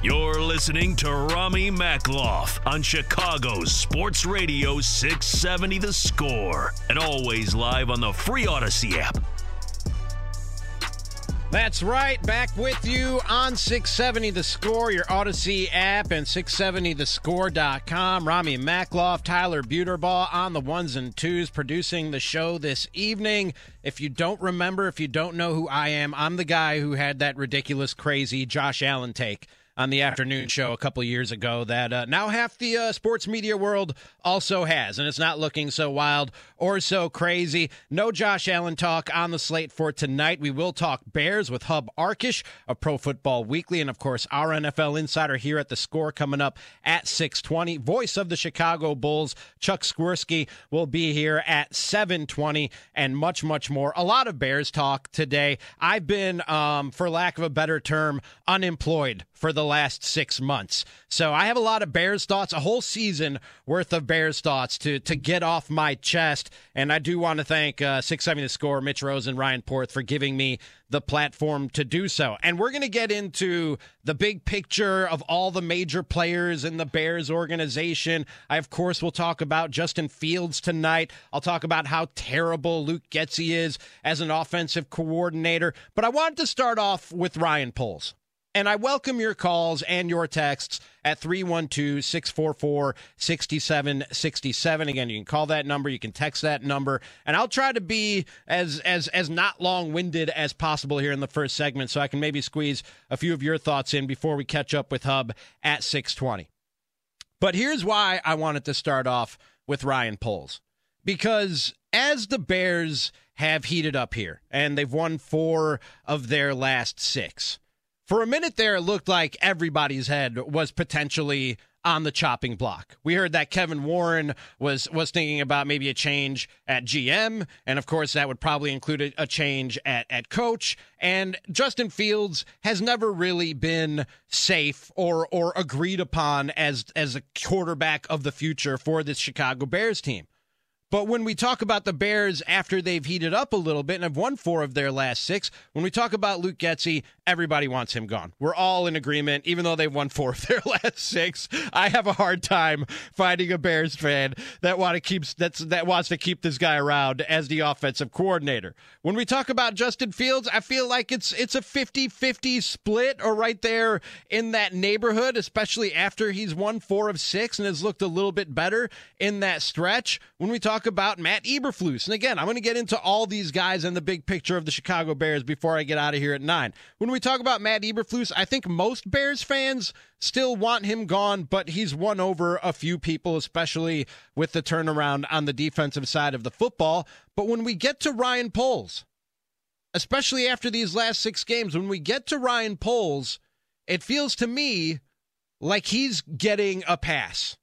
You're listening to Ramie Makhlouf on Chicago's Sports Radio 670 The Score, and always live on the free Odyssey app. That's right. Back with you on 670 The Score, your Odyssey app, and 670thescore.com. Ramie Makhlouf, Tyler Buterbaugh on the ones and twos producing the show this evening. If you don't remember, if you don't know who I am, I'm the guy who had that ridiculous, crazy Josh Allen take on the afternoon show a couple years ago that uh, now half the uh, sports media world also has, and it's not looking so wild or so crazy. No Josh Allen talk on the slate for tonight. We will talk Bears with Hub Arkush of Pro Football Weekly, and of course our NFL insider here at the Score coming up at 6:20. Voice of the Chicago Bulls, Chuck Swirsky, will be here at 7:20, and much much more. A lot of Bears talk today. I've been, um, for lack of a better term, unemployed for the last six months. So I have a lot of Bears thoughts, a whole season worth of Bears thoughts to to get off my chest. And I do want to thank uh, 670 The Score, Mitch Rose and Ryan Porth for giving me the platform to do so. And we're going to get into the big picture of all the major players in the Bears organization. I, of course, will talk about Justin Fields tonight. I'll talk about how terrible Luke Getsy is as an offensive coordinator. But I wanted to start off with Ryan Poles. And I welcome your calls and your texts at 312 644 6767. Again, you can call that number, you can text that number, and I'll try to be as as as not long winded as possible here in the first segment so I can maybe squeeze a few of your thoughts in before we catch up with Hub at 620. But here's why I wanted to start off with Ryan Poles. Because as the Bears have heated up here, and they've won four of their last six for a minute there, it looked like everybody's head was potentially on the chopping block. We heard that Kevin Warren was was thinking about maybe a change at GM, and of course that would probably include a, change at at coach. And Justin Fields has never really been safe or or agreed upon as as a quarterback of the future for this Chicago Bears team. But when we talk about the Bears after they've heated up a little bit and have won four of their last six, when we talk about Luke Getsy, everybody wants him gone. We're all in agreement, even though they've won four of their last six. I have a hard time finding a Bears fan that want to keep that's that wants to keep this guy around as the offensive coordinator. When we talk about Justin Fields, I feel like it's it's a 50-50 split or right there in that neighborhood, especially after he's won four of six and has looked a little bit better in that stretch. When we talk talk about Matt Eberflus. And again, I'm going to get into all these guys and the big picture of the Chicago Bears before I get out of here at nine. When we talk about Matt Eberflus, I think most Bears fans still want him gone, but he's won over a few people, especially with the turnaround on the defensive side of the football. But when we get to Ryan Poles, especially after these last six games, when we get to Ryan Poles, it feels to me like he's getting a pass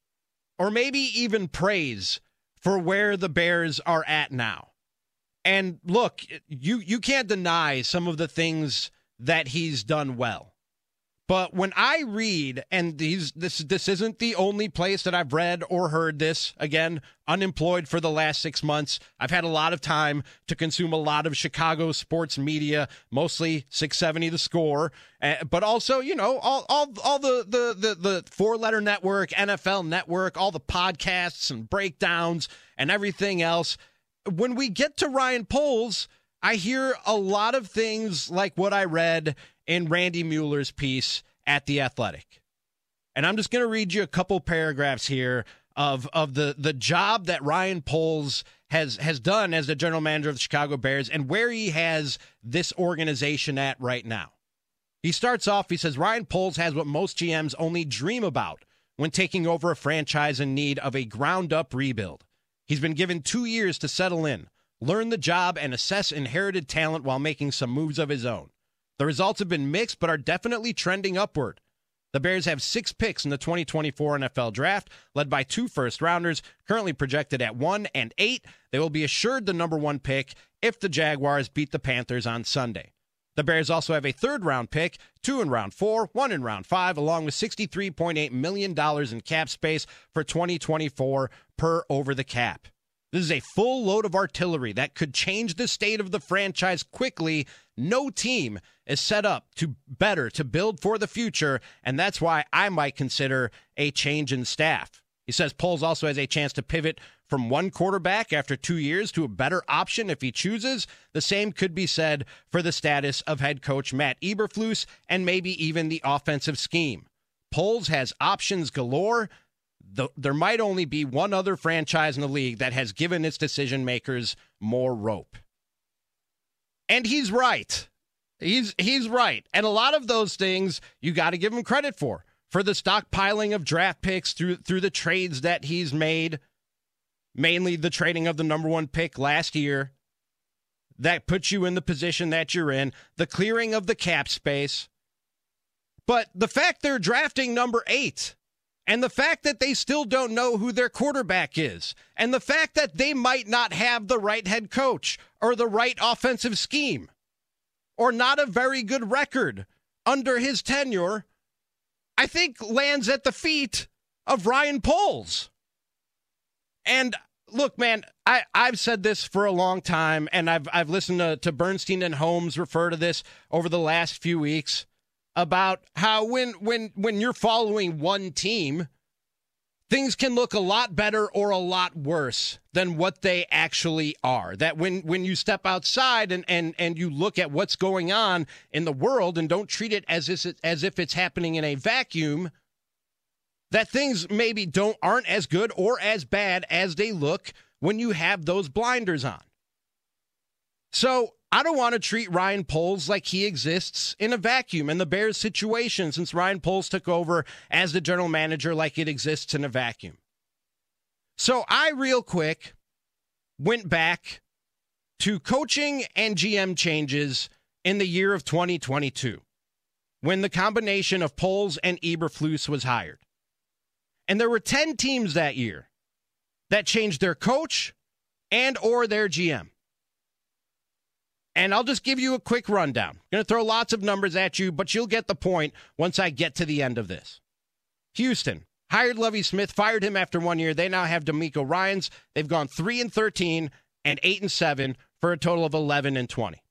or maybe even praise for where the Bears are at now. And look, you you can't deny some of the things that he's done well. But when I read, and these this this isn't the only place that I've read or heard this. Again, unemployed for the last six months. I've had a lot of time to consume a lot of Chicago sports media, mostly 670 The Score, uh, but also you know all all all the the the, the four letter network, NFL Network, all the podcasts and breakdowns and everything else. When we get to Ryan Poles, I hear a lot of things like what I read in Randy Mueller's piece at The Athletic. And I'm just going to read you a couple paragraphs here of of the the job that Ryan Poles has has done as the general manager of the Chicago Bears and where he has this organization at right now. He starts off, he says Ryan Poles has what most GMs only dream about when taking over a franchise in need of a ground up rebuild. He's been given 2 years to settle in, learn the job and assess inherited talent while making some moves of his own. The results have been mixed, but are definitely trending upward. The Bears have six picks in the 2024 NFL Draft, led by two first rounders, currently projected at one and eight. They will be assured the number one pick if the Jaguars beat the Panthers on Sunday. The Bears also have a third round pick, two in round four, one in round five, along with $63.8 million in cap space for 2024 per over the cap. This is a full load of artillery that could change the state of the franchise quickly. No team is set up to better to build for the future, and that's why I might consider a change in staff. He says Poles also has a chance to pivot from one quarterback after two years to a better option if he chooses. The same could be said for the status of head coach Matt Eberflus and maybe even the offensive scheme. Poles has options galore. There might only be one other franchise in the league that has given its decision makers more rope. And he's right. He's he's right. And a lot of those things you got to give him credit for. For the stockpiling of draft picks through through the trades that he's made, mainly the trading of the number 1 pick last year that puts you in the position that you're in, the clearing of the cap space. But the fact they're drafting number 8 and the fact that they still don't know who their quarterback is, and the fact that they might not have the right head coach or the right offensive scheme. Or not a very good record under his tenure, I think lands at the feet of Ryan Poles. And look, man, I, I've said this for a long time, and I've I've listened to, to Bernstein and Holmes refer to this over the last few weeks about how when when when you're following one team, things can look a lot better or a lot worse than what they actually are. That when when you step outside and and and you look at what's going on in the world and don't treat it as if as if it's happening in a vacuum, that things maybe don't aren't as good or as bad as they look when you have those blinders on. So I don't want to treat Ryan Poles like he exists in a vacuum in the Bears situation since Ryan Poles took over as the general manager like it exists in a vacuum. So I, real quick, went back to coaching and GM changes in the year of 2022 when the combination of Poles and Eberflus was hired. And there were 10 teams that year that changed their coach and or their GM. And I'll just give you a quick rundown. I'm going to throw lots of numbers at you, but you'll get the point once I get to the end of this. Houston hired Lovie Smith, fired him after one year. They now have DeMeco Ryans. They've gone 3 and 13 and 8 and 7 for a total of 11 and 20.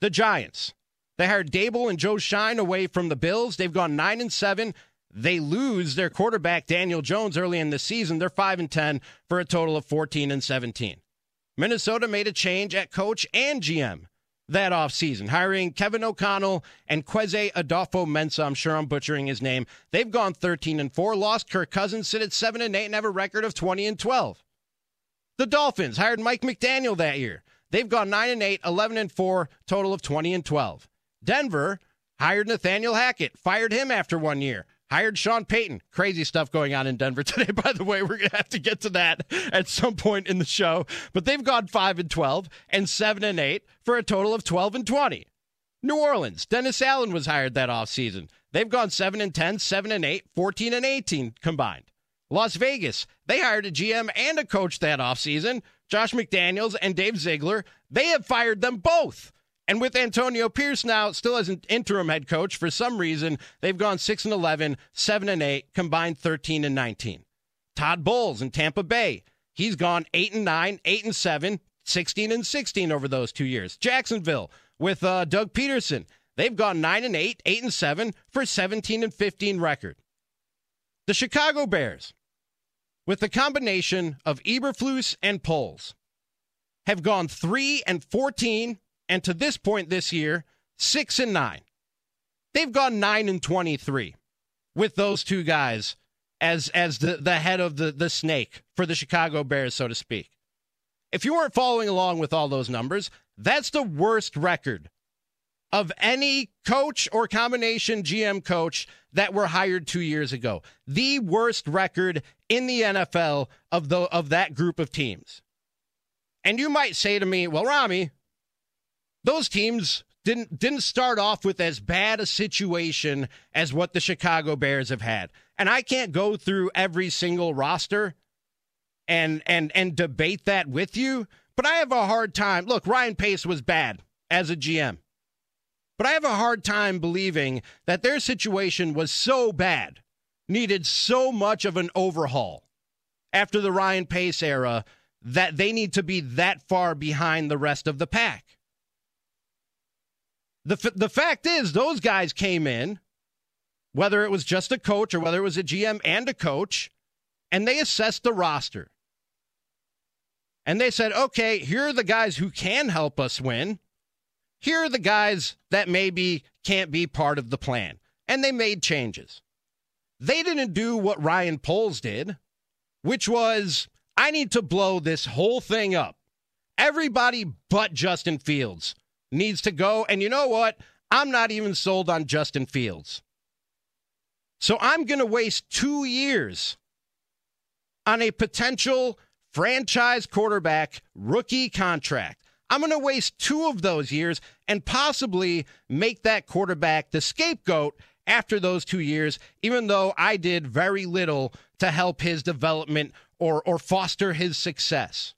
The Giants. They hired Daboll and Joe Schoen away from the Bills. They've gone 9 and 7. They lose their quarterback Daniel Jones early in the season. They're 5 and 10 for a total of 14 and 17. Minnesota made a change at coach and GM that offseason, hiring Kevin O'Connell and Kwesi Adofo-Mensah. I'm sure I'm butchering his name. They've gone 13 and 4, lost Kirk Cousins, sit at 7 and 8, and have a record of 20 and 12. The Dolphins hired Mike McDaniel that year. They've gone 9 and 8, 11 and 4, total of 20 and 12. Denver hired Nathaniel Hackett, fired him after one year hired Sean Payton. Crazy stuff going on in Denver today, by the way. We're going to have to get to that at some point in the show. But they've gone 5 and 12 and 7 and 8 for a total of 12 and 20. New Orleans, Dennis Allen was hired that offseason. They've gone 7 and 10, 7 and 8, 14 and 18 combined. Las Vegas, they hired a GM and a coach that offseason, Josh McDaniels and Dave Ziegler. They have fired them both. And with Antonio Pierce now still as an interim head coach, for some reason they've gone 6 and 11, 7 and 8, combined 13 and 19. Todd Bowles in Tampa Bay, he's gone 8 and 9, 8 and 7, 16 and 16 over those 2 years. Jacksonville with uh, Doug Pederson, they've gone 9 and 8, 8 and 7 for 17 and 15 record. The Chicago Bears with the combination of Eberflus and Poles have gone 3 and 14 and to this point this year, six and nine. They've gone nine and twenty-three with those two guys as as the, the head of the, the snake for the Chicago Bears, so to speak. If you weren't following along with all those numbers, that's the worst record of any coach or combination GM coach that were hired two years ago. The worst record in the NFL of the of that group of teams. And you might say to me, well, Rami, those teams didn't didn't start off with as bad a situation as what the Chicago Bears have had. And I can't go through every single roster and and and debate that with you, but I have a hard time. Look, Ryan Pace was bad as a GM. But I have a hard time believing that their situation was so bad, needed so much of an overhaul after the Ryan Pace era that they need to be that far behind the rest of the pack. The, f- the fact is, those guys came in, whether it was just a coach or whether it was a GM and a coach, and they assessed the roster. And they said, okay, here are the guys who can help us win. Here are the guys that maybe can't be part of the plan. And they made changes. They didn't do what Ryan Poles did, which was I need to blow this whole thing up. Everybody but Justin Fields needs to go. And you know what? I'm not even sold on Justin Fields. So I'm going to waste two years on a potential franchise quarterback rookie contract. I'm going to waste two of those years and possibly make that quarterback the scapegoat after those two years, even though I did very little to help his development or, or foster his success.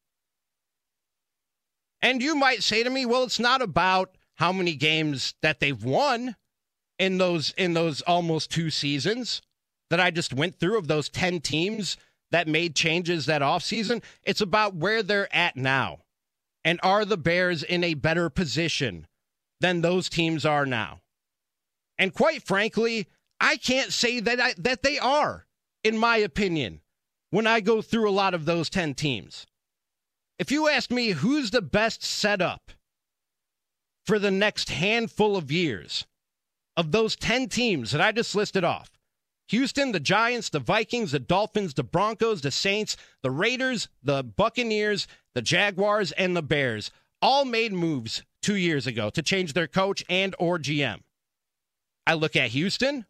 And you might say to me, well, it's not about how many games that they've won in those in those almost two seasons that I just went through of those 10 teams that made changes that offseason. It's about where they're at now. And are the Bears in a better position than those teams are now? And quite frankly, I can't say that I, that they are, in my opinion, when I go through a lot of those 10 teams. If you ask me who's the best setup for the next handful of years of those 10 teams that I just listed off, Houston, the Giants, the Vikings, the Dolphins, the Broncos, the Saints, the Raiders, the Buccaneers, the Jaguars, and the Bears all made moves two years ago to change their coach and or GM. I look at Houston,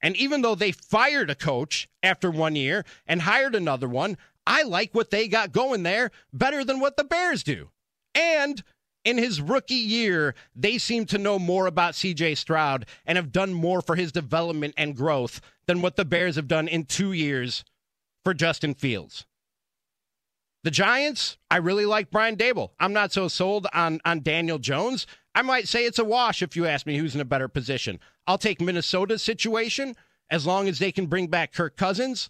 and even though they fired a coach after one year and hired another one, I like what they got going there better than what the Bears do. And in his rookie year, they seem to know more about CJ Stroud and have done more for his development and growth than what the Bears have done in two years for Justin Fields. The Giants, I really like Brian Daboll. I'm not so sold on, on Daniel Jones. I might say it's a wash if you ask me who's in a better position. I'll take Minnesota's situation as long as they can bring back Kirk Cousins.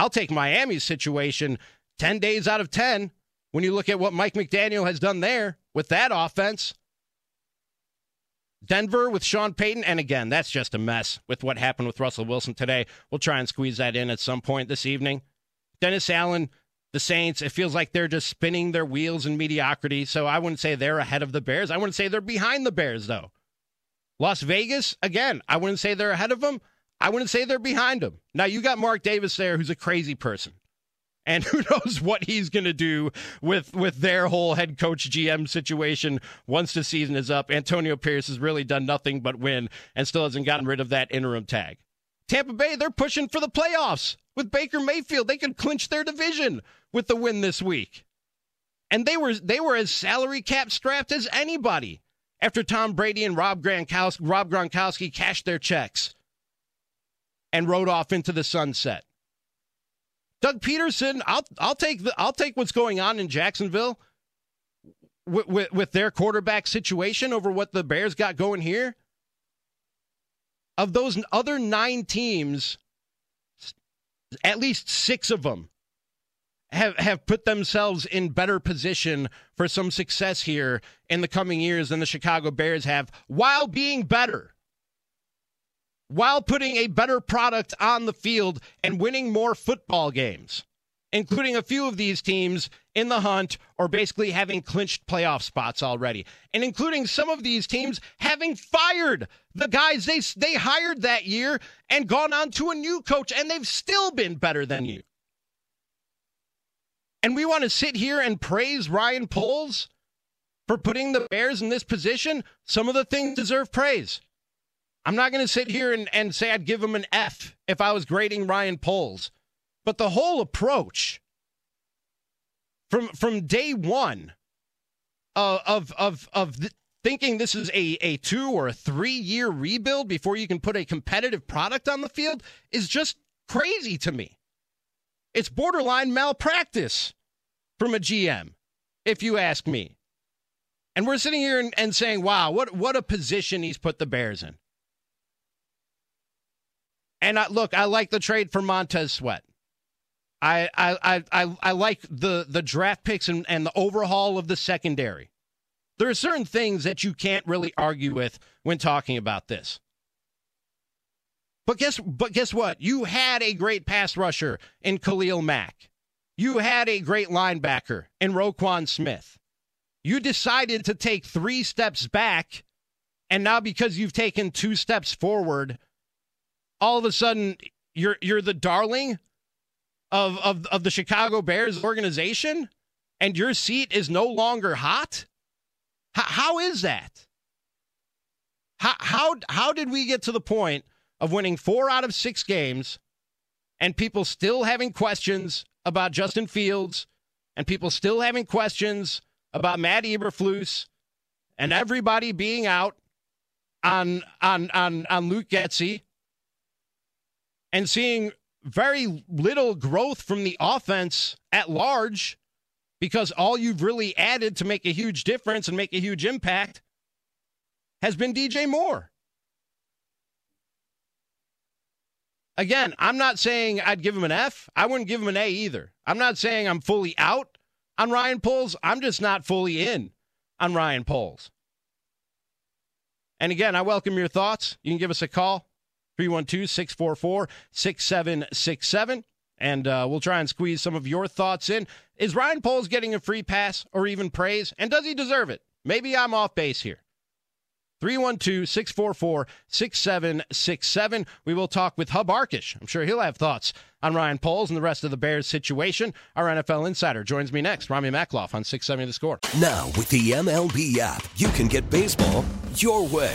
I'll take Miami's situation 10 days out of 10 when you look at what Mike McDaniel has done there with that offense. Denver with Sean Payton, and again, that's just a mess with what happened with Russell Wilson today. We'll try and squeeze that in at some point this evening. Dennis Allen, the Saints, it feels like they're just spinning their wheels in mediocrity. So I wouldn't say they're ahead of the Bears. I wouldn't say they're behind the Bears, though. Las Vegas, again, I wouldn't say they're ahead of them. I wouldn't say they're behind them. Now, you got Mark Davis there, who's a crazy person and who knows what he's going to do with with their whole head coach GM situation once the season is up. Antonio Pierce has really done nothing but win and still hasn't gotten rid of that interim tag. Tampa Bay, they're pushing for the playoffs with Baker Mayfield. They could clinch their division with the win this week. And they were they were as salary cap strapped as anybody after Tom Brady and Rob Gronkowski, Rob Gronkowski cashed their checks and rode off into the sunset. Doug Pederson, I'll I'll take the, I'll take what's going on in Jacksonville with, with, with their quarterback situation over what the Bears got going here. Of those other nine teams, at least six of them have have put themselves in better position for some success here in the coming years than the Chicago Bears have, while being better while putting a better product on the field and winning more football games, including a few of these teams in the hunt or basically having clinched playoff spots already, and including some of these teams having fired the guys they, they hired that year and gone on to a new coach, and they've still been better than you. And we want to sit here and praise Ryan Poles for putting the Bears in this position. Some of the things deserve praise. I'm not going to sit here and, and say I'd give him an F if I was grading Ryan Poles. But the whole approach from from day one uh, of of of the, thinking this is a, a two or a three year rebuild before you can put a competitive product on the field is just crazy to me. It's borderline malpractice from a GM, if you ask me. And we're sitting here and, and saying, wow, what, what a position he's put the Bears in. And I, look, I like the trade for Montez Sweat. I I I I like the the draft picks and, and the overhaul of the secondary. There are certain things that you can't really argue with when talking about this. But guess but guess what? You had a great pass rusher in Khalil Mack. You had a great linebacker in Roquan Smith. You decided to take three steps back, and now because you've taken two steps forward, all of a sudden you're you're the darling of of of the Chicago Bears organization and your seat is no longer hot? How, is that? How, how how did we get to the point of winning 4 out of 6 games and people still having questions about Justin Fields and people still having questions about Matt Eberflus and everybody being out on on on on Luke Getsy and seeing very little growth from the offense at large because all you've really added to make a huge difference and make a huge impact has been DJ Moore. Again, I'm not saying I'd give him an F. I wouldn't give him an A either. I'm not saying I'm fully out on Ryan Poles. I'm just not fully in on Ryan Poles. And again, I welcome your thoughts. You can give us a call 312 644 6767. And uh, we'll try and squeeze some of your thoughts in. Is Ryan Poles getting a free pass or even praise? And does he deserve it? Maybe I'm off base here. 312 644 6767. We will talk with Hub Arkush. I'm sure he'll have thoughts on Ryan Poles and the rest of the Bears situation. Our NFL insider joins me next, Ramie Makhlouf on 670 The Score. Now, with the MLB app, you can get baseball your way.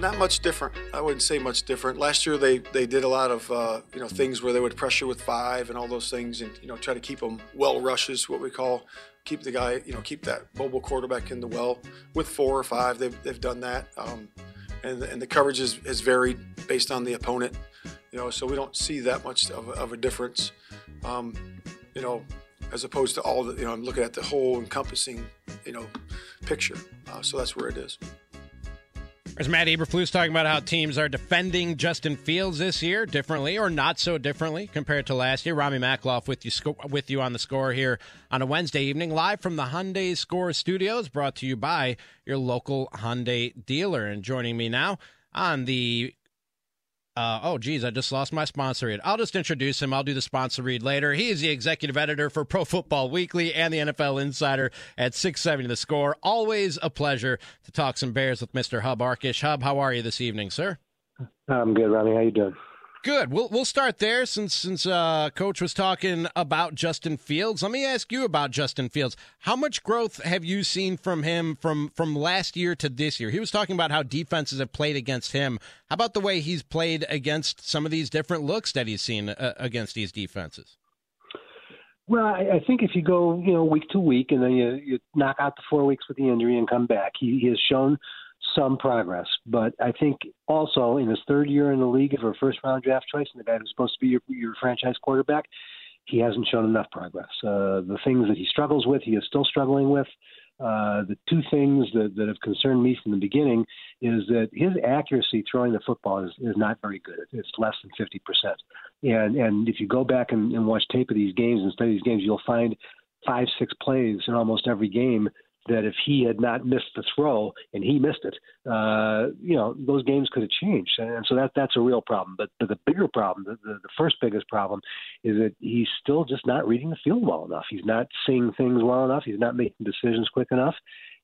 Not much different. I wouldn't say much different. Last year they, they did a lot of uh, you know things where they would pressure with five and all those things, and you know try to keep them well rushes, what we call keep the guy you know keep that mobile quarterback in the well with four or five. They've, they've done that, um, and and the coverage is, has varied based on the opponent. You know, so we don't see that much of, of a difference. Um, you know, as opposed to all the you know I'm looking at the whole encompassing you know picture. Uh, so that's where it is. There's Matt Eberflus talking about how teams are defending Justin Fields this year differently or not so differently compared to last year. Ramie Makhlouf with you with you on the score here on a Wednesday evening, live from the Hyundai Score Studios, brought to you by your local Hyundai dealer. And joining me now on the uh, oh, geez, I just lost my sponsor read. I'll just introduce him. I'll do the sponsor read later. He is the executive editor for Pro Football Weekly and the NFL Insider at 670 The Score. Always a pleasure to talk some Bears with Mr. Hub Arkush. Hub, how are you this evening, sir? I'm good, Ronnie. How you doing? Good. We'll we'll start there since since uh, Coach was talking about Justin Fields. Let me ask you about Justin Fields. How much growth have you seen from him from from last year to this year? He was talking about how defenses have played against him. How about the way he's played against some of these different looks that he's seen uh, against these defenses? Well, I, I think if you go, you know, week to week, and then you, you knock out the four weeks with the injury and come back, he, he has shown some progress. But I think also in his third year in the league for a first round draft choice and the guy who's supposed to be your, your franchise quarterback, he hasn't shown enough progress. Uh, the things that he struggles with, he is still struggling with. Uh, the two things that, that have concerned me from the beginning is that his accuracy throwing the football is, is not very good. It's less than 50%. And, and if you go back and, and watch tape of these games and study these games, you'll find five, six plays in almost every game that if he had not missed the throw and he missed it, uh, you know, those games could have changed. And so that that's a real problem. But, but the bigger problem, the, the, the first biggest problem, is that he's still just not reading the field well enough. He's not seeing things well enough. He's not making decisions quick enough.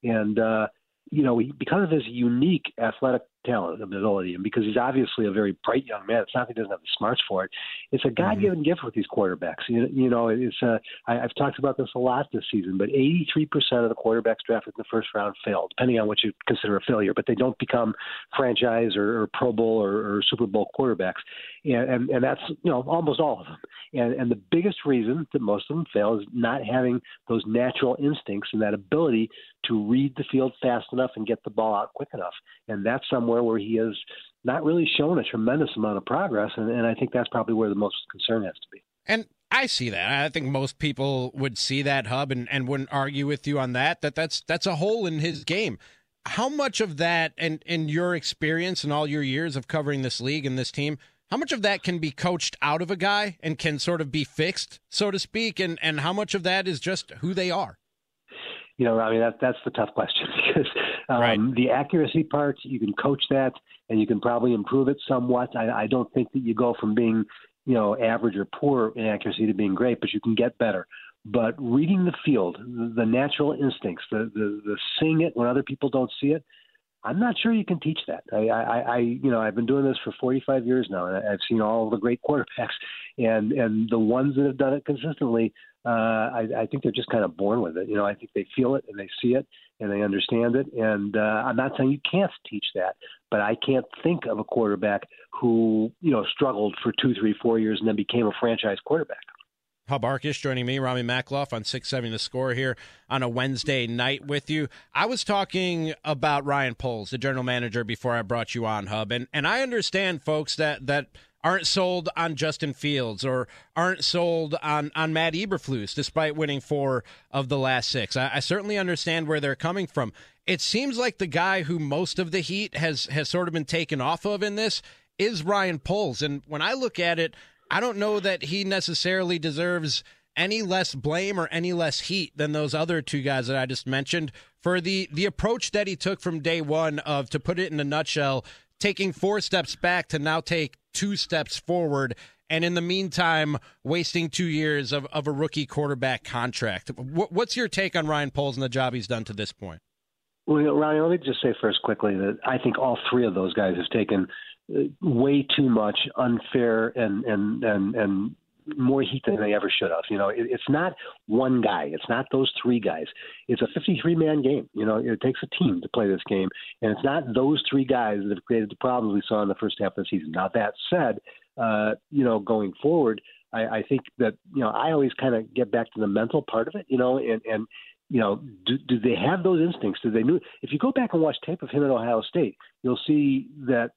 And, uh, you know, he, because of his unique athletic talent ability, and because he's obviously a very bright young man, it's not that he doesn't have the smarts for it. It's a God-given mm-hmm. gift with these quarterbacks. You, you know, it's uh, I, I've talked about this a lot this season, but 83% of the quarterbacks drafted in the first round fail, depending on what you consider a failure. But they don't become franchise or, or Pro Bowl or, or Super Bowl quarterbacks, and, and and that's you know almost all of them. And and the biggest reason that most of them fail is not having those natural instincts and that ability to read the field fast enough and get the ball out quick enough. And that's somewhere where he has not really shown a tremendous amount of progress. And, and I think that's probably where the most concern has to be. And I see that. I think most people would see that hub and, and wouldn't argue with you on that. That that's that's a hole in his game. How much of that, and in your experience and all your years of covering this league and this team, how much of that can be coached out of a guy and can sort of be fixed, so to speak, and and how much of that is just who they are? You know, I mean that that's the tough question because um, right. the accuracy part you can coach that and you can probably improve it somewhat. I, I don't think that you go from being you know average or poor in accuracy to being great, but you can get better. But reading the field, the, the natural instincts, the, the the seeing it when other people don't see it, I'm not sure you can teach that. I, I, I, you know, I've been doing this for 45 years now, and I've seen all the great quarterbacks, and and the ones that have done it consistently, uh, I, I think they're just kind of born with it. You know, I think they feel it and they see it and they understand it. And uh, I'm not saying you can't teach that, but I can't think of a quarterback who you know struggled for two, three, four years and then became a franchise quarterback. Hub Arkush joining me, Ramie Makhlouf on 670 The Score here on a Wednesday night with you. I was talking about Ryan Poles, the general manager, before I brought you on, Hub. And, and I understand, folks, that, that aren't sold on Justin Fields or aren't sold on, on Matt Eberflus, despite winning four of the last six. I, I certainly understand where they're coming from. It seems like the guy who most of the heat has, has sort of been taken off of in this is Ryan Poles. And when I look at it, I don't know that he necessarily deserves any less blame or any less heat than those other two guys that I just mentioned for the the approach that he took from day one of to put it in a nutshell, taking four steps back to now take two steps forward. And in the meantime, wasting two years of, of a rookie quarterback contract. what's your take on Ryan Poles and the job he's done to this point? Well, Ryan, let me just say first quickly that I think all three of those guys have taken way too much unfair and and and and more heat than they ever should have. You know, it, it's not one guy. It's not those three guys. It's a 53 man game. You know, it takes a team to play this game, and it's not those three guys that have created the problems we saw in the first half of the season. Now that said, uh, you know, going forward, I, I think that you know I always kind of get back to the mental part of it. You know, and and you know, do, do they have those instincts? Do they know? If you go back and watch tape of him at Ohio State, you'll see that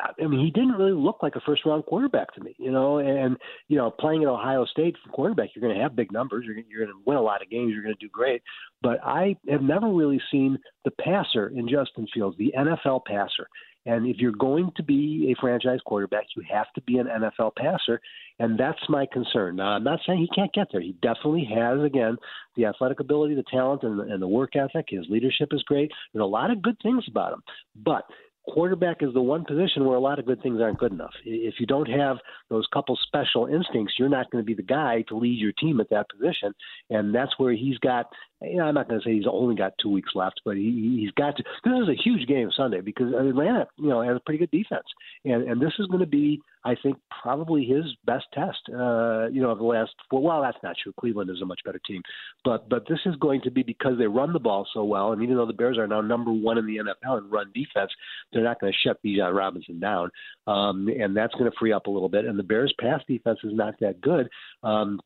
I mean, he didn't really look like a first round quarterback to me, you know. And you know, playing at Ohio State for quarterback, you're going to have big numbers. You're, you're going to win a lot of games. You're going to do great. But I have never really seen the passer in Justin Fields, the NFL passer. And if you're going to be a franchise quarterback, you have to be an NFL passer. And that's my concern. Now, I'm not saying he can't get there. He definitely has, again, the athletic ability, the talent, and the, and the work ethic. His leadership is great. There's a lot of good things about him. But quarterback is the one position where a lot of good things aren't good enough. If you don't have those couple special instincts, you're not going to be the guy to lead your team at that position. And that's where he's got you know, I'm not going to say he's only got two weeks left, but he, he's got to. This is a huge game Sunday because Atlanta, you know, has a pretty good defense, and and this is going to be, I think, probably his best test. Uh, you know, of the last. Well, well, that's not true. Cleveland is a much better team, but but this is going to be because they run the ball so well, and even though the Bears are now number one in the NFL in run defense, they're not going to shut Bijan Robinson down, um, and that's going to free up a little bit. And the Bears' pass defense is not that good. Um,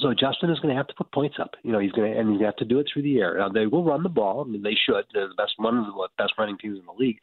so Justin is going to have to put points up. You know, he's going to and he's going to have to do it through the air. Now they will run the ball. I mean, they should. They're the best one of the best running teams in the league.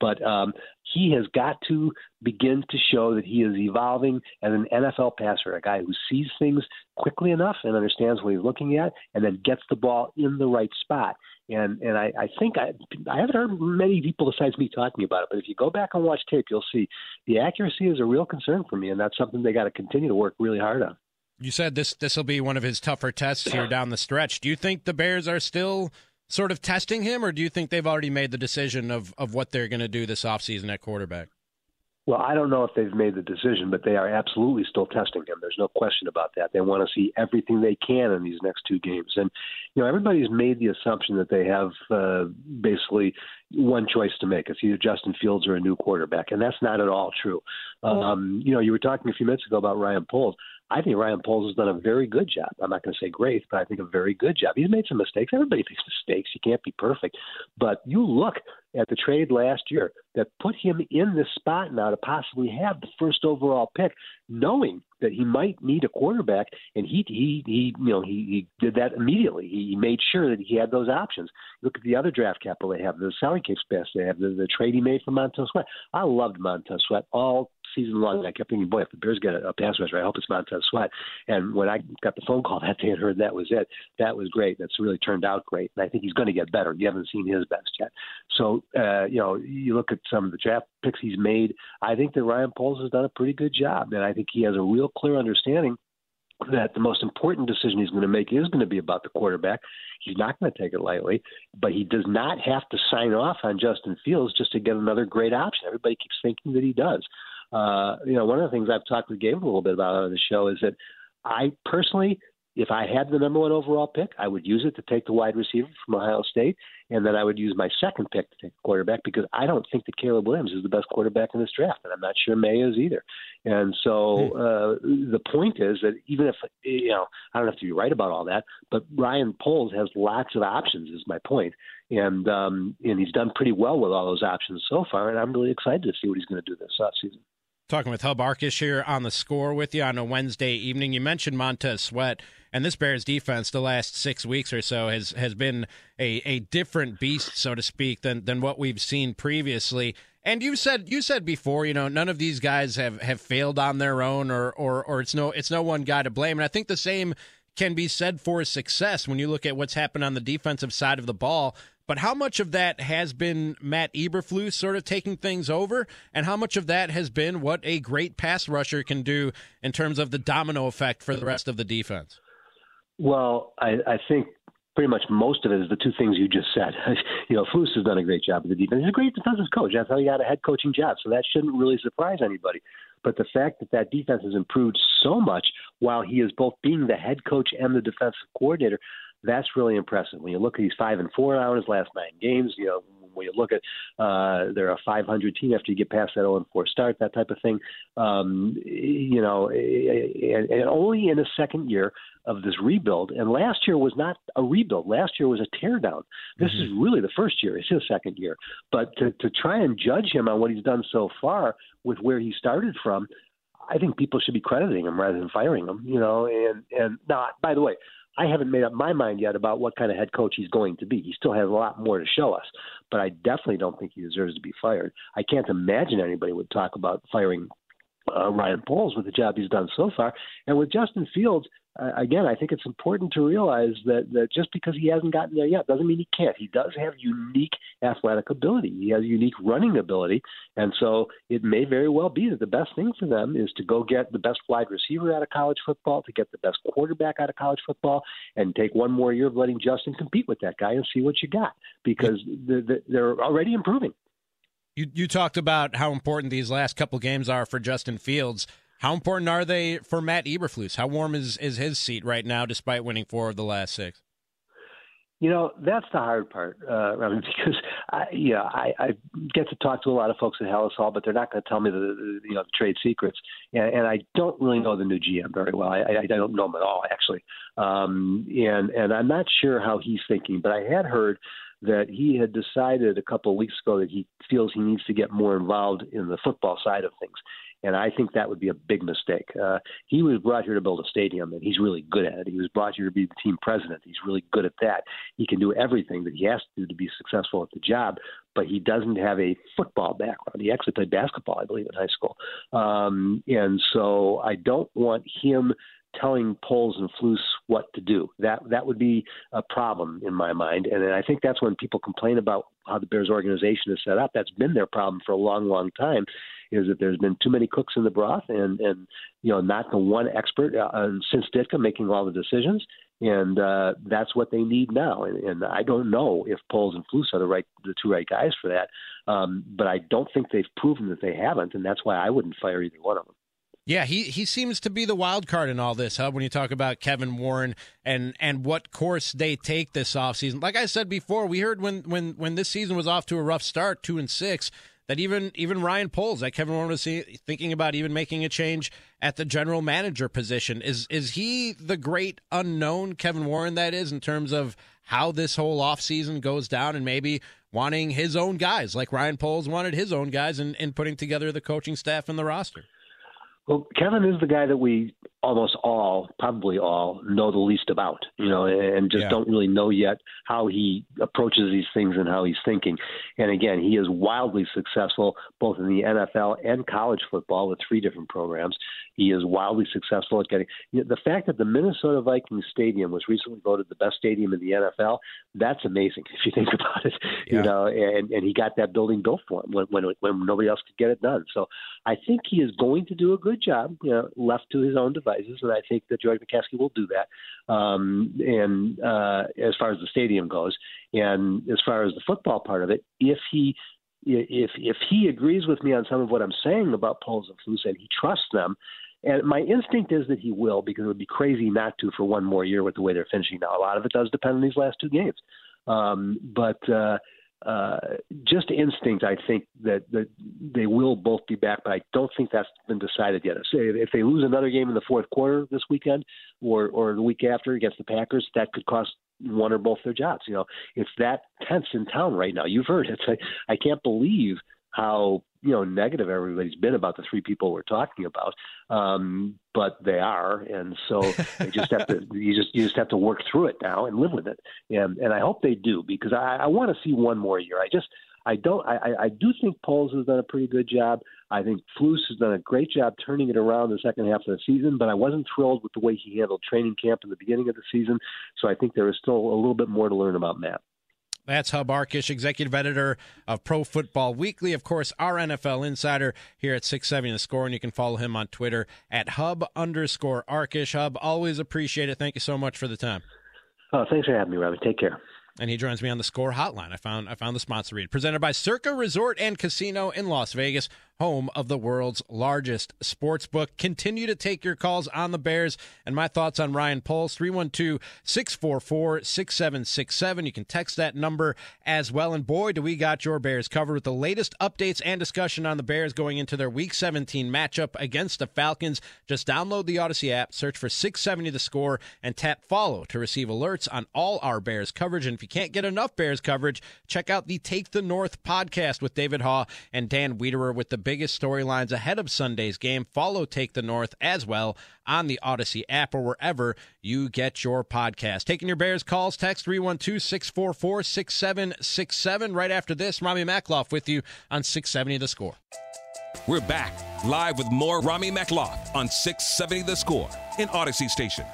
But um, he has got to begin to show that he is evolving as an NFL passer, a guy who sees things quickly enough and understands what he's looking at, and then gets the ball in the right spot. And and I, I think I I haven't heard many people besides me talking about it, but if you go back and watch tape, you'll see the accuracy is a real concern for me, and that's something they got to continue to work really hard on. You said this this will be one of his tougher tests here down the stretch. Do you think the Bears are still sort of testing him, or do you think they've already made the decision of, of what they're going to do this offseason at quarterback? Well, I don't know if they've made the decision, but they are absolutely still testing him. There's no question about that. They want to see everything they can in these next two games. And, you know, everybody's made the assumption that they have uh, basically one choice to make. It's either Justin Fields or a new quarterback. And that's not at all true. Um, you know, you were talking a few minutes ago about Ryan Poles. I think Ryan Poles has done a very good job. I'm not going to say great, but I think a very good job. He's made some mistakes. Everybody makes mistakes. You can't be perfect. But you look at the trade last year that put him in this spot now to possibly have the first overall pick, knowing that he might need a quarterback, and he he he you know he, he did that immediately. He made sure that he had those options. Look at the other draft capital they have, the salary cap space they have, the, the trade he made for Montez Sweat. I loved Montez Sweat all season long. I kept thinking, boy, if the Bears get a, a pass rusher, I hope it's Montez Sweat. And when I got the phone call that day and heard that was it, that was great. That's really turned out great. And I think he's going to get better. You haven't seen his best yet. So, uh, you know, you look at some of the draft picks he's made. I think that Ryan Poles has done a pretty good job. And I think he has a real clear understanding that the most important decision he's going to make is going to be about the quarterback. He's not going to take it lightly, but he does not have to sign off on Justin Fields just to get another great option. Everybody keeps thinking that he does uh, you know, one of the things I've talked with Gabe a little bit about on the show is that I personally, if I had the number one overall pick, I would use it to take the wide receiver from Ohio State, and then I would use my second pick to take the quarterback because I don't think that Caleb Williams is the best quarterback in this draft, and I'm not sure Maye is either. And so hmm. uh, the point is that even if you know, I don't have to be right about all that, but Ryan Poles has lots of options. Is my point, and um, and he's done pretty well with all those options so far, and I'm really excited to see what he's going to do this offseason. Talking with Hub Arkush here on the score with you on a Wednesday evening. You mentioned Montez Sweat, and this Bears defense the last six weeks or so has has been a, a different beast, so to speak, than than what we've seen previously. And you said you said before, you know, none of these guys have, have failed on their own, or or or it's no it's no one guy to blame. And I think the same can be said for success when you look at what's happened on the defensive side of the ball. But how much of that has been Matt Eberflus sort of taking things over, and how much of that has been what a great pass rusher can do in terms of the domino effect for the rest of the defense? Well, I, I think pretty much most of it is the two things you just said. you know, Flus has done a great job with the defense. He's a great defensive coach. That's how he got a head coaching job. So that shouldn't really surprise anybody. But the fact that that defense has improved so much while he is both being the head coach and the defensive coordinator, that's really impressive. When you look at these five and four now in his last nine games, you know, when you look at uh, they're a 500 team after you get past that 0 and 4 start, that type of thing. Um, you know, and, and only in a second year of this rebuild. And last year was not a rebuild. Last year was a teardown. This mm-hmm. is really the first year. It's his second year. But to, to try and judge him on what he's done so far with where he started from, I think people should be crediting him rather than firing him. You know, and and now, by the way, I haven't made up my mind yet about what kind of head coach he's going to be. He still has a lot more to show us, but I definitely don't think he deserves to be fired. I can't imagine anybody would talk about firing uh, Ryan Poles with the job he's done so far. And with Justin Fields, uh, again, I think it's important to realize that, that just because he hasn't gotten there yet doesn't mean he can't. He does have unique athletic ability. He has unique running ability, and so it may very well be that the best thing for them is to go get the best wide receiver out of college football, to get the best quarterback out of college football, and take one more year of letting Justin compete with that guy and see what you got because they're already improving. You you talked about how important these last couple games are for Justin Fields. How important are they for Matt Eberflus? How warm is, is his seat right now, despite winning four of the last six? You know, that's the hard part, uh, mean, because I, you I, I get to talk to a lot of folks at Halas Hall, but they're not going to tell me the, the you know the trade secrets, and, and I don't really know the new GM very well. I, I don't know him at all, actually, um, and and I'm not sure how he's thinking. But I had heard that he had decided a couple of weeks ago that he feels he needs to get more involved in the football side of things. And I think that would be a big mistake. Uh, he was brought here to build a stadium, and he's really good at it. He was brought here to be the team president. He's really good at that. He can do everything that he has to do to be successful at the job, but he doesn't have a football background. He actually played basketball, I believe, in high school. Um, and so I don't want him telling Poles and Flus what to do. That that would be a problem in my mind, and I think that's when people complain about how the Bears organization is set up. That's been their problem for a long, long time, is that there's been too many cooks in the broth, and and you know not the one expert uh, since Ditka making all the decisions, and uh, that's what they need now. And, and I don't know if Poles and Flus are the right the two right guys for that, um, but I don't think they've proven that they haven't, and that's why I wouldn't fire either one of them. Yeah, he, he seems to be the wild card in all this, huh? When you talk about Kevin Warren and and what course they take this offseason. Like I said before, we heard when when when this season was off to a rough start, two and six, that even even Ryan Poles, that Kevin Warren was thinking about even making a change at the general manager position. Is is he the great unknown Kevin Warren that is in terms of how this whole offseason goes down and maybe wanting his own guys like Ryan Poles wanted his own guys and, and putting together the coaching staff and the roster? Well, Kevin is the guy that we almost all, probably all, know the least about, you know, and just yeah. don't really know yet how he approaches these things and how he's thinking. And again, he is wildly successful both in the NFL and college football with three different programs. He is wildly successful at getting you know, the fact that the Minnesota Vikings Stadium was recently voted the best stadium in the NFL. That's amazing if you think about it. Yeah. You know, and and he got that building built for him when when when nobody else could get it done. So I think he is going to do a good job. You know, left to his own and I think that George McCaskey will do that. Um, and uh, as far as the stadium goes, and as far as the football part of it, if he if if he agrees with me on some of what I'm saying about Poles and Flus and he trusts them, and my instinct is that he will because it would be crazy not to for one more year with the way they're finishing now. A lot of it does depend on these last two games, um, but uh, uh, just instinct, I think that, that they will both be back, but I don't think that's been decided yet. If they lose another game in the fourth quarter this weekend or or the week after against the Packers, that could cost one or both their jobs. You know, it's that tense in town right now. You've heard it. I, I can't believe how you know negative everybody's been about the three people we're talking about um but they are and so they just have to you just you just have to work through it now and live with it and and i hope they do because i i want to see one more year i just I don't. I, I do think Poles has done a pretty good job. I think Flus has done a great job turning it around the second half of the season. But I wasn't thrilled with the way he handled training camp in the beginning of the season. So I think there is still a little bit more to learn about Matt. That's Hub Arkush, executive editor of Pro Football Weekly. Of course, our NFL insider here at 670 The Score, and you can follow him on Twitter at Hub underscore Arkush. Hub, always appreciate it. Thank you so much for the time. Oh, thanks for having me, Robbie. Take care and he joins me on the score hotline. I found I found the sponsor read presented by Circa Resort and Casino in Las Vegas home of the world's largest sports book. Continue to take your calls on the Bears and my thoughts on Ryan Poles, 312 644 6767. You can text that number as well. And boy, do we got your Bears covered with the latest updates and discussion on the Bears going into their Week 17 matchup against the Falcons. Just download the Audacy app, search for 670 the score, and tap follow to receive alerts on all our Bears coverage. And if you can't get enough Bears coverage, check out the Take the North podcast with David Haugh and Dan Wiederer with the biggest storylines ahead of Sunday's game. Follow Take the North as well on the Audacy app or wherever you get your podcast. Taking your Bears calls, text 312 644 6767. Right after this, Ramie Makhlouf with you on 670 The Score. We're back live with more Ramie Makhlouf on 670 The Score in Audacy Station.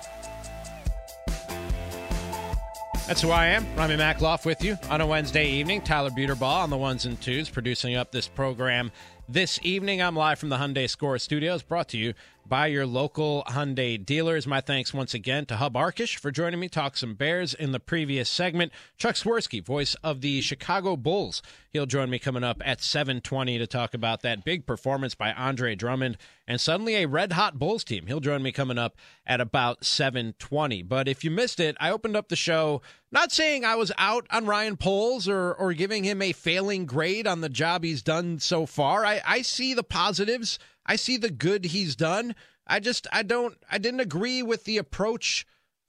That's who I am, Ramie Makhlouf with you on a Wednesday evening. Tyler Buterball on the ones and twos, producing up this program this evening. I'm live from the Hyundai Score Studios, brought to you by your local Hyundai dealers. My thanks once again to Hub Arkush for joining me. Talk some Bears in the previous segment. Chuck Swirsky, voice of the Chicago Bulls. He'll join me coming up at 7:20 to talk about that big performance by Andre Drummond and suddenly a red hot Bulls team. He'll join me coming up at about 7:20. But if you missed it, I opened up the show not saying I was out on Ryan Poles or or giving him a failing grade on the job he's done so far. I, I see the positives I see the good he's done. I just I don't I didn't agree with the approach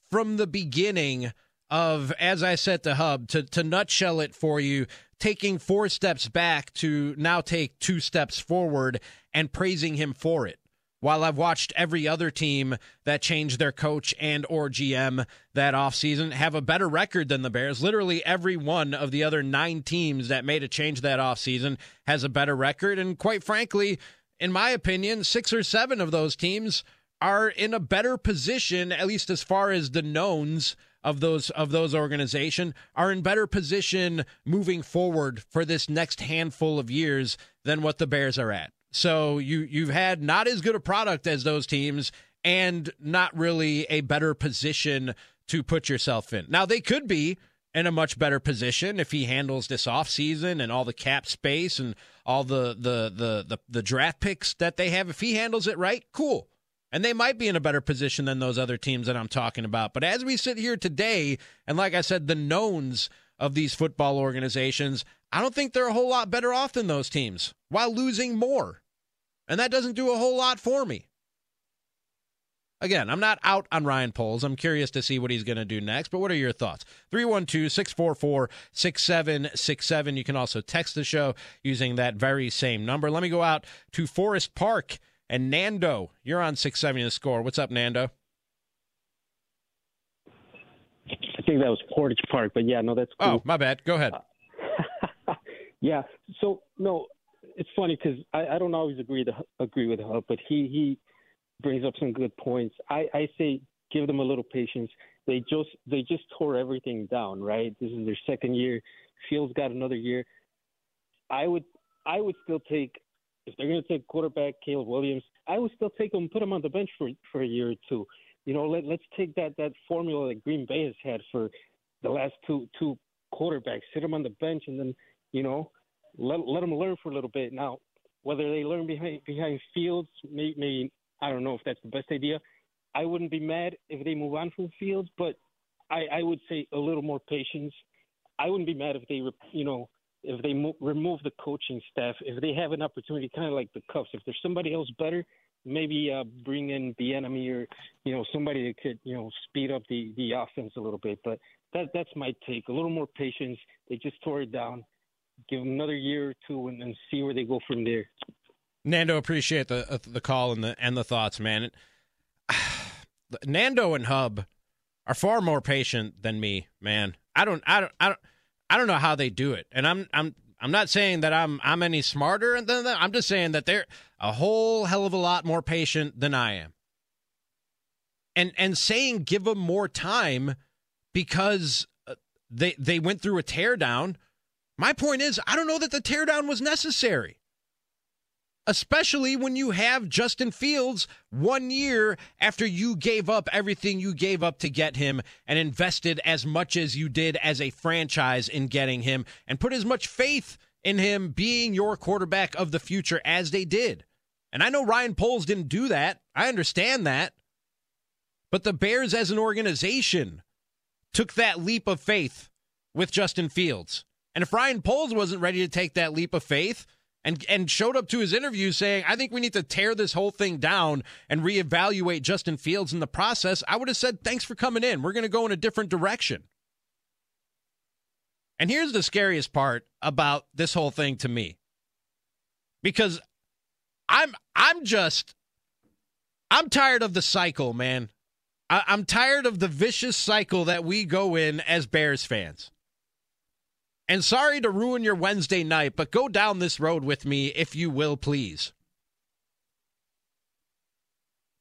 from the beginning of as I said to Hub to to nutshell it for you, taking four steps back to now take two steps forward and praising him for it. While I've watched every other team that changed their coach and or GM that offseason have a better record than the Bears, literally every one of the other 9 teams that made a change that offseason has a better record and quite frankly, in my opinion, six or seven of those teams are in a better position, at least as far as the knowns of those of those organization are in better position moving forward for this next handful of years than what the Bears are at. So you you've had not as good a product as those teams and not really a better position to put yourself in. Now they could be in a much better position if he handles this offseason and all the cap space and all the, the the the the draft picks that they have. If he handles it right, cool. And they might be in a better position than those other teams that I'm talking about. But as we sit here today, and like I said, the knowns of these football organizations, I don't think they're a whole lot better off than those teams while losing more. And that doesn't do a whole lot for me. Again, I'm not out on Ryan Poles. I'm curious to see what he's going to do next. But what are your thoughts? 312 644 6767. You can also text the show using that very same number. Let me go out to Forest Park and Nando. You're on 670 the score. What's up, Nando? I think that was Portage Park, but yeah, no, that's oh, cool. Oh, my bad. Go ahead. Uh, yeah. So, no, it's funny because I, I don't always agree to agree with Hub, but he he brings up some good points. I, I say give them a little patience. They just they just tore everything down, right? This is their second year. Fields got another year. I would I would still take if they're going to take quarterback Caleb Williams, I would still take him, put him on the bench for for a year or two. You know, let let's take that that formula that Green Bay has had for the last two two quarterbacks, sit him on the bench, and then you know let let them learn for a little bit. Now, whether they learn behind behind Fields, maybe, maybe I don't know if that's the best idea. I wouldn't be mad if they move on from Fields, but I, I would say a little more patience. I wouldn't be mad if they, you know, if they mo- remove the coaching staff, if they have an opportunity, kind of like the Cubs. If there's somebody else better, maybe uh, bring in Bieniemy or you know somebody that could you know speed up the the offense a little bit. But that that's my take. A little more patience. They just tore it down. Give them another year or two, and then see where they go from there. Nando, appreciate the uh, the call and the and the thoughts, man. Nando and Hub are far more patient than me, man. I don't, I don't, I don't, I don't know how they do it, and I'm, I'm, I'm not saying that I'm, I'm any smarter than them. I'm just saying that they're a whole hell of a lot more patient than I am. And and saying give them more time because uh, they they went through a teardown. My point is, I don't know that the teardown was necessary especially when you have Justin Fields one year after you gave up everything you gave up to get him and invested as much as you did as a franchise in getting him and put as much faith in him being your quarterback of the future as they did. And I know Ryan Poles didn't do that. I understand that. But the Bears as an organization took that leap of faith with Justin Fields. And if Ryan Poles wasn't ready to take that leap of faith, and and showed up to his interview saying, "I think we need to tear this whole thing down and reevaluate Justin Fields in the process," I would have said, "Thanks for coming in. We're going to go in a different direction." And here's the scariest part about this whole thing to me. Because I'm I'm just I'm tired of the cycle, man. I, I'm tired of the vicious cycle that we go in as Bears fans. And sorry to ruin your Wednesday night, but go down this road with me if you will, please.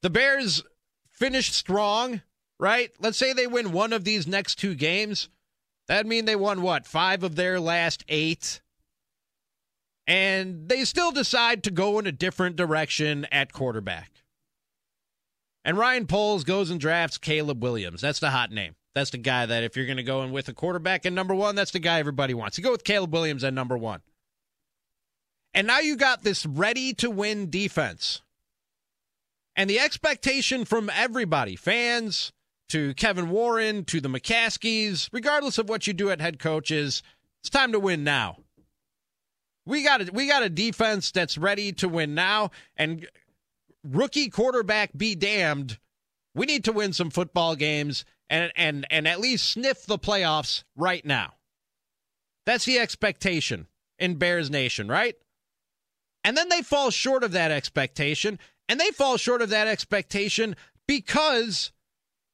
The Bears finished strong, right? Let's say they win one of these next two games. That'd mean they won what? Five of their last eight. And they still decide to go in a different direction at quarterback. And Ryan Poles goes and drafts Caleb Williams. That's the hot name. That's the guy that if you're going to go in with a quarterback at number one, that's the guy everybody wants. You go with Caleb Williams at number one. And now you got this ready to win defense. And the expectation from everybody, fans to Kevin Warren to the McCaskies, regardless of what you do at head coach, is it's time to win now. We got a, we got a defense that's ready to win now, and rookie quarterback be damned. We need to win some football games and and and at least sniff the playoffs right now. That's the expectation in Bears Nation, right? And then they fall short of that expectation, and they fall short of that expectation because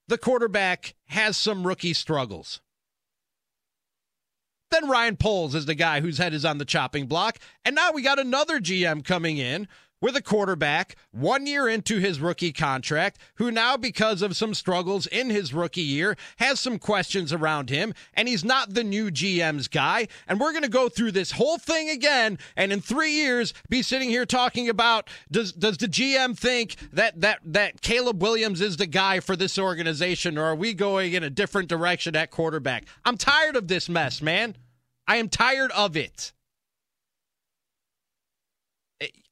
the quarterback has some rookie struggles. Then Ryan Poles is the guy whose head is on the chopping block, and now we got another GM coming in with a quarterback one year into his rookie contract who now, because of some struggles in his rookie year, has some questions around him, and he's not the new GM's guy. And we're going to go through this whole thing again, and in three years, be sitting here talking about does does the GM think that that that Caleb Williams is the guy for this organization, or are we going in a different direction at quarterback? I'm tired of this mess, man. I am tired of it.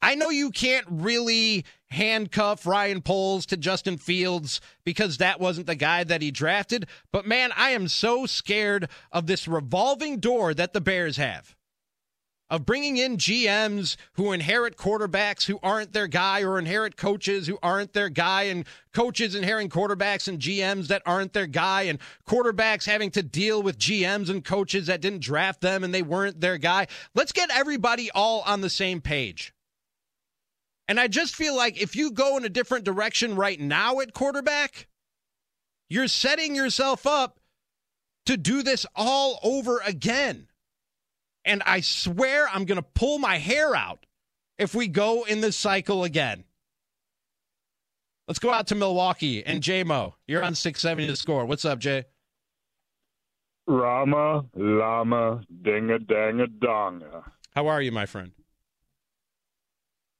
I know you can't really handcuff Ryan Poles to Justin Fields because that wasn't the guy that he drafted, but man, I am so scared of this revolving door that the Bears have. Of bringing in GMs who inherit quarterbacks who aren't their guy, or inherit coaches who aren't their guy, and coaches inheriting quarterbacks and GMs that aren't their guy, and quarterbacks having to deal with GMs and coaches that didn't draft them and they weren't their guy. Let's get everybody all on the same page. And I just feel like if you go in a different direction right now at quarterback, you're setting yourself up to do this all over again. And I swear I'm going to pull my hair out if we go in this cycle again. Let's go out to Milwaukee and JMO. You're on 670 to score. What's up, Jay? Rama, Lama, Dinga, Danga, Donga. How are you, my friend?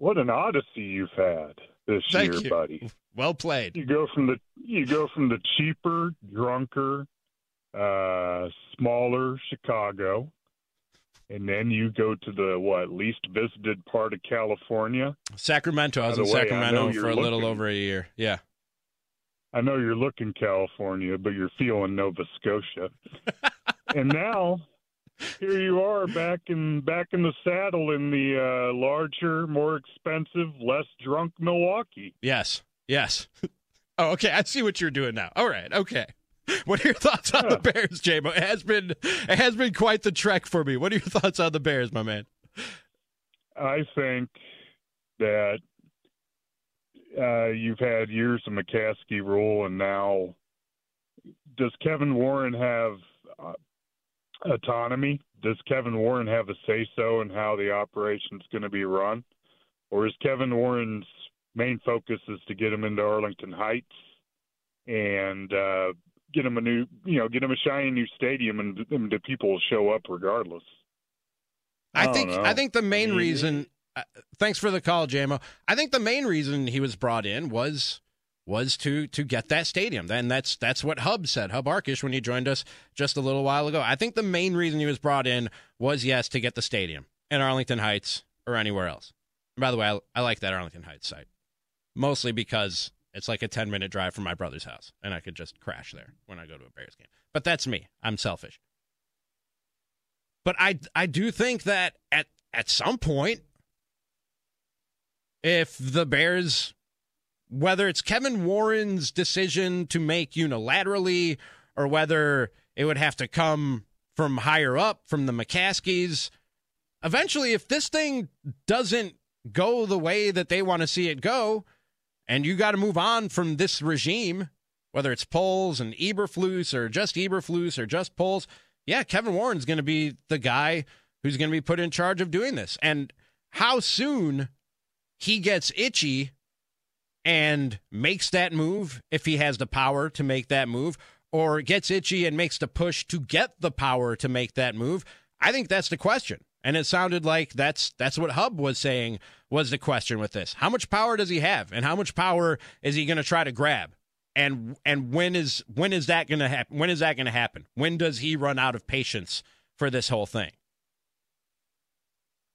What an odyssey you've had this Thank year, you. buddy. Well played. You go from the you go from the cheaper, drunker, uh, smaller Chicago, and then you go to the what least visited part of California. Sacramento. I was in way, Sacramento for a little over a year. Yeah. I know you're looking California, but you're feeling Nova Scotia. and now here you are back in back in the saddle in the uh, larger, more expensive, less drunk Milwaukee. Yes. Yes. Oh, okay. I see what you're doing now. All right. Okay. What are your thoughts on the Bears, JMO? It has been it has been quite the trek for me. What are your thoughts on the Bears, my man? I think that uh, you've had years of McCaskey rule, and now does Kevin Warren have uh, autonomy? Does Kevin Warren have a say so in how the operation's going to be run, or is Kevin Warren's main focus is to get him into Arlington Heights and uh, get him a new, you know, get him a shiny new stadium, and, and the people will show up regardless. I, don't think know. I think the main mean, reason. Uh, thanks for the call, JMO. I think the main reason he was brought in was was to to get that stadium. Then that's that's what Hub said. Hub Arkush when he joined us just a little while ago. I think the main reason he was brought in was yes to get the stadium in Arlington Heights or anywhere else. And by the way, I, I like that Arlington Heights site mostly because it's like a 10 minute drive from my brother's house and I could just crash there when I go to a Bears game. But that's me. I'm selfish. But I I do think that at at some point if the Bears whether it's Kevin Warren's decision to make unilaterally or whether it would have to come from higher up from the McCaskies eventually if this thing doesn't go the way that they want to see it go and you got to move on from this regime whether it's Poles and Eberflus or just Eberflus or just Poles yeah, Kevin Warren's going to be the guy who's going to be put in charge of doing this. And how soon he gets itchy and makes that move, if he has the power to make that move, or gets itchy and makes the push to get the power to make that move, I think that's the question. And it sounded like that's that's what Hub was saying was the question with this. How much power does he have, and how much power is he going to try to grab? and and when is when is that going to happen? When is that going to happen? When does he run out of patience for this whole thing?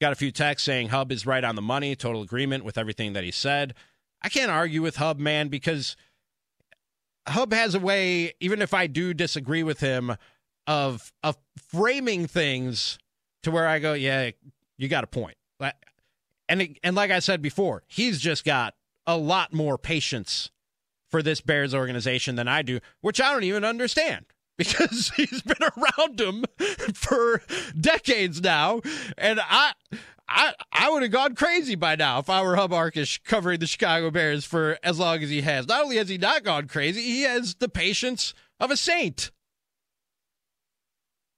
Got a few texts saying Hub is right on the money, total agreement with everything that he said. I can't argue with Hub, man, because Hub has a way, even if I do disagree with him, of of framing things to where I go, yeah, you got a point. And and like I said before, he's just got a lot more patience for this Bears organization than I do, which I don't even understand because he's been around them for decades now, and I. I I would have gone crazy by now if I were Hub Arkush covering the Chicago Bears for as long as he has. Not only has he not gone crazy, he has the patience of a saint.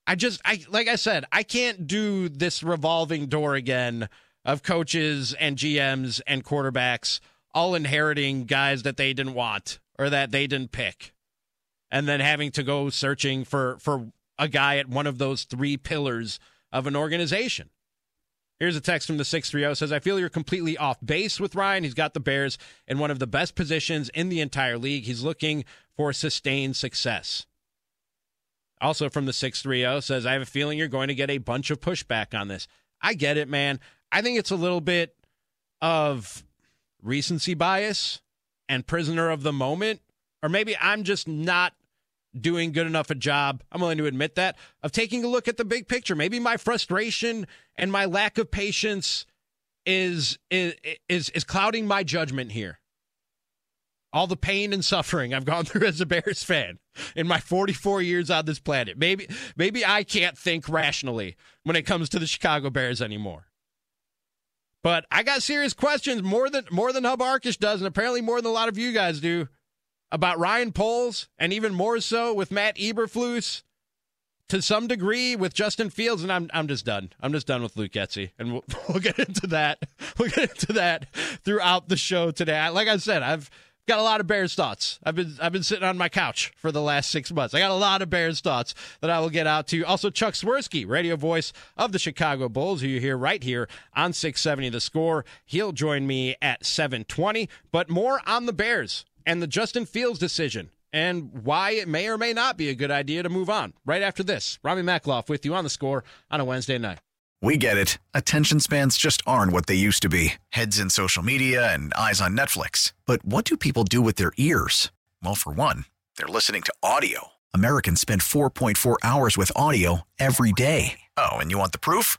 I just I like I said, I can't do this revolving door again of coaches and GMs and quarterbacks all inheriting guys that they didn't want or that they didn't pick and then having to go searching for for a guy at one of those three pillars of an organization. Here's a text from the 630 says I feel you're completely off base with Ryan. He's got the Bears in one of the best positions in the entire league. He's looking for sustained success. Also from the 630 says I have a feeling you're going to get a bunch of pushback on this. I get it, man. I think it's a little bit of recency bias and prisoner of the moment or maybe I'm just not doing good enough a job. I'm willing to admit that of taking a look at the big picture. Maybe my frustration and my lack of patience is is is, is clouding my judgment here. All the pain and suffering I've gone through as a Bears fan in my 44 years on this planet. Maybe maybe I can't think rationally when it comes to the Chicago Bears anymore. But I got serious questions more than more than Hub Arkush does, and apparently more than a lot of you guys do about Ryan Poles and even more so with Matt Eberflus to some degree with Justin Fields, and I'm I'm just done. I'm just done with Luke Getsy, and we'll, we'll get into that. We'll get into that throughout the show today. Like I said, I've got a lot of Bears thoughts. I've been I've been sitting on my couch for the last six months. I got a lot of Bears thoughts that I will get out to. Also, Chuck Swirsky, radio voice of the Chicago Bulls, who you hear right here on 670 The Score. He'll join me at 720. But more on the Bears and the Justin Fields decision and why it may or may not be a good idea to move on. Right after this, Ramie Makhlouf with you on the score on a Wednesday night. We get it. Attention spans just aren't what they used to be heads in social media and eyes on Netflix. But what do people do with their ears? Well, for one, they're listening to audio. Americans spend 4.4 hours with audio every day. Oh, and you want the proof?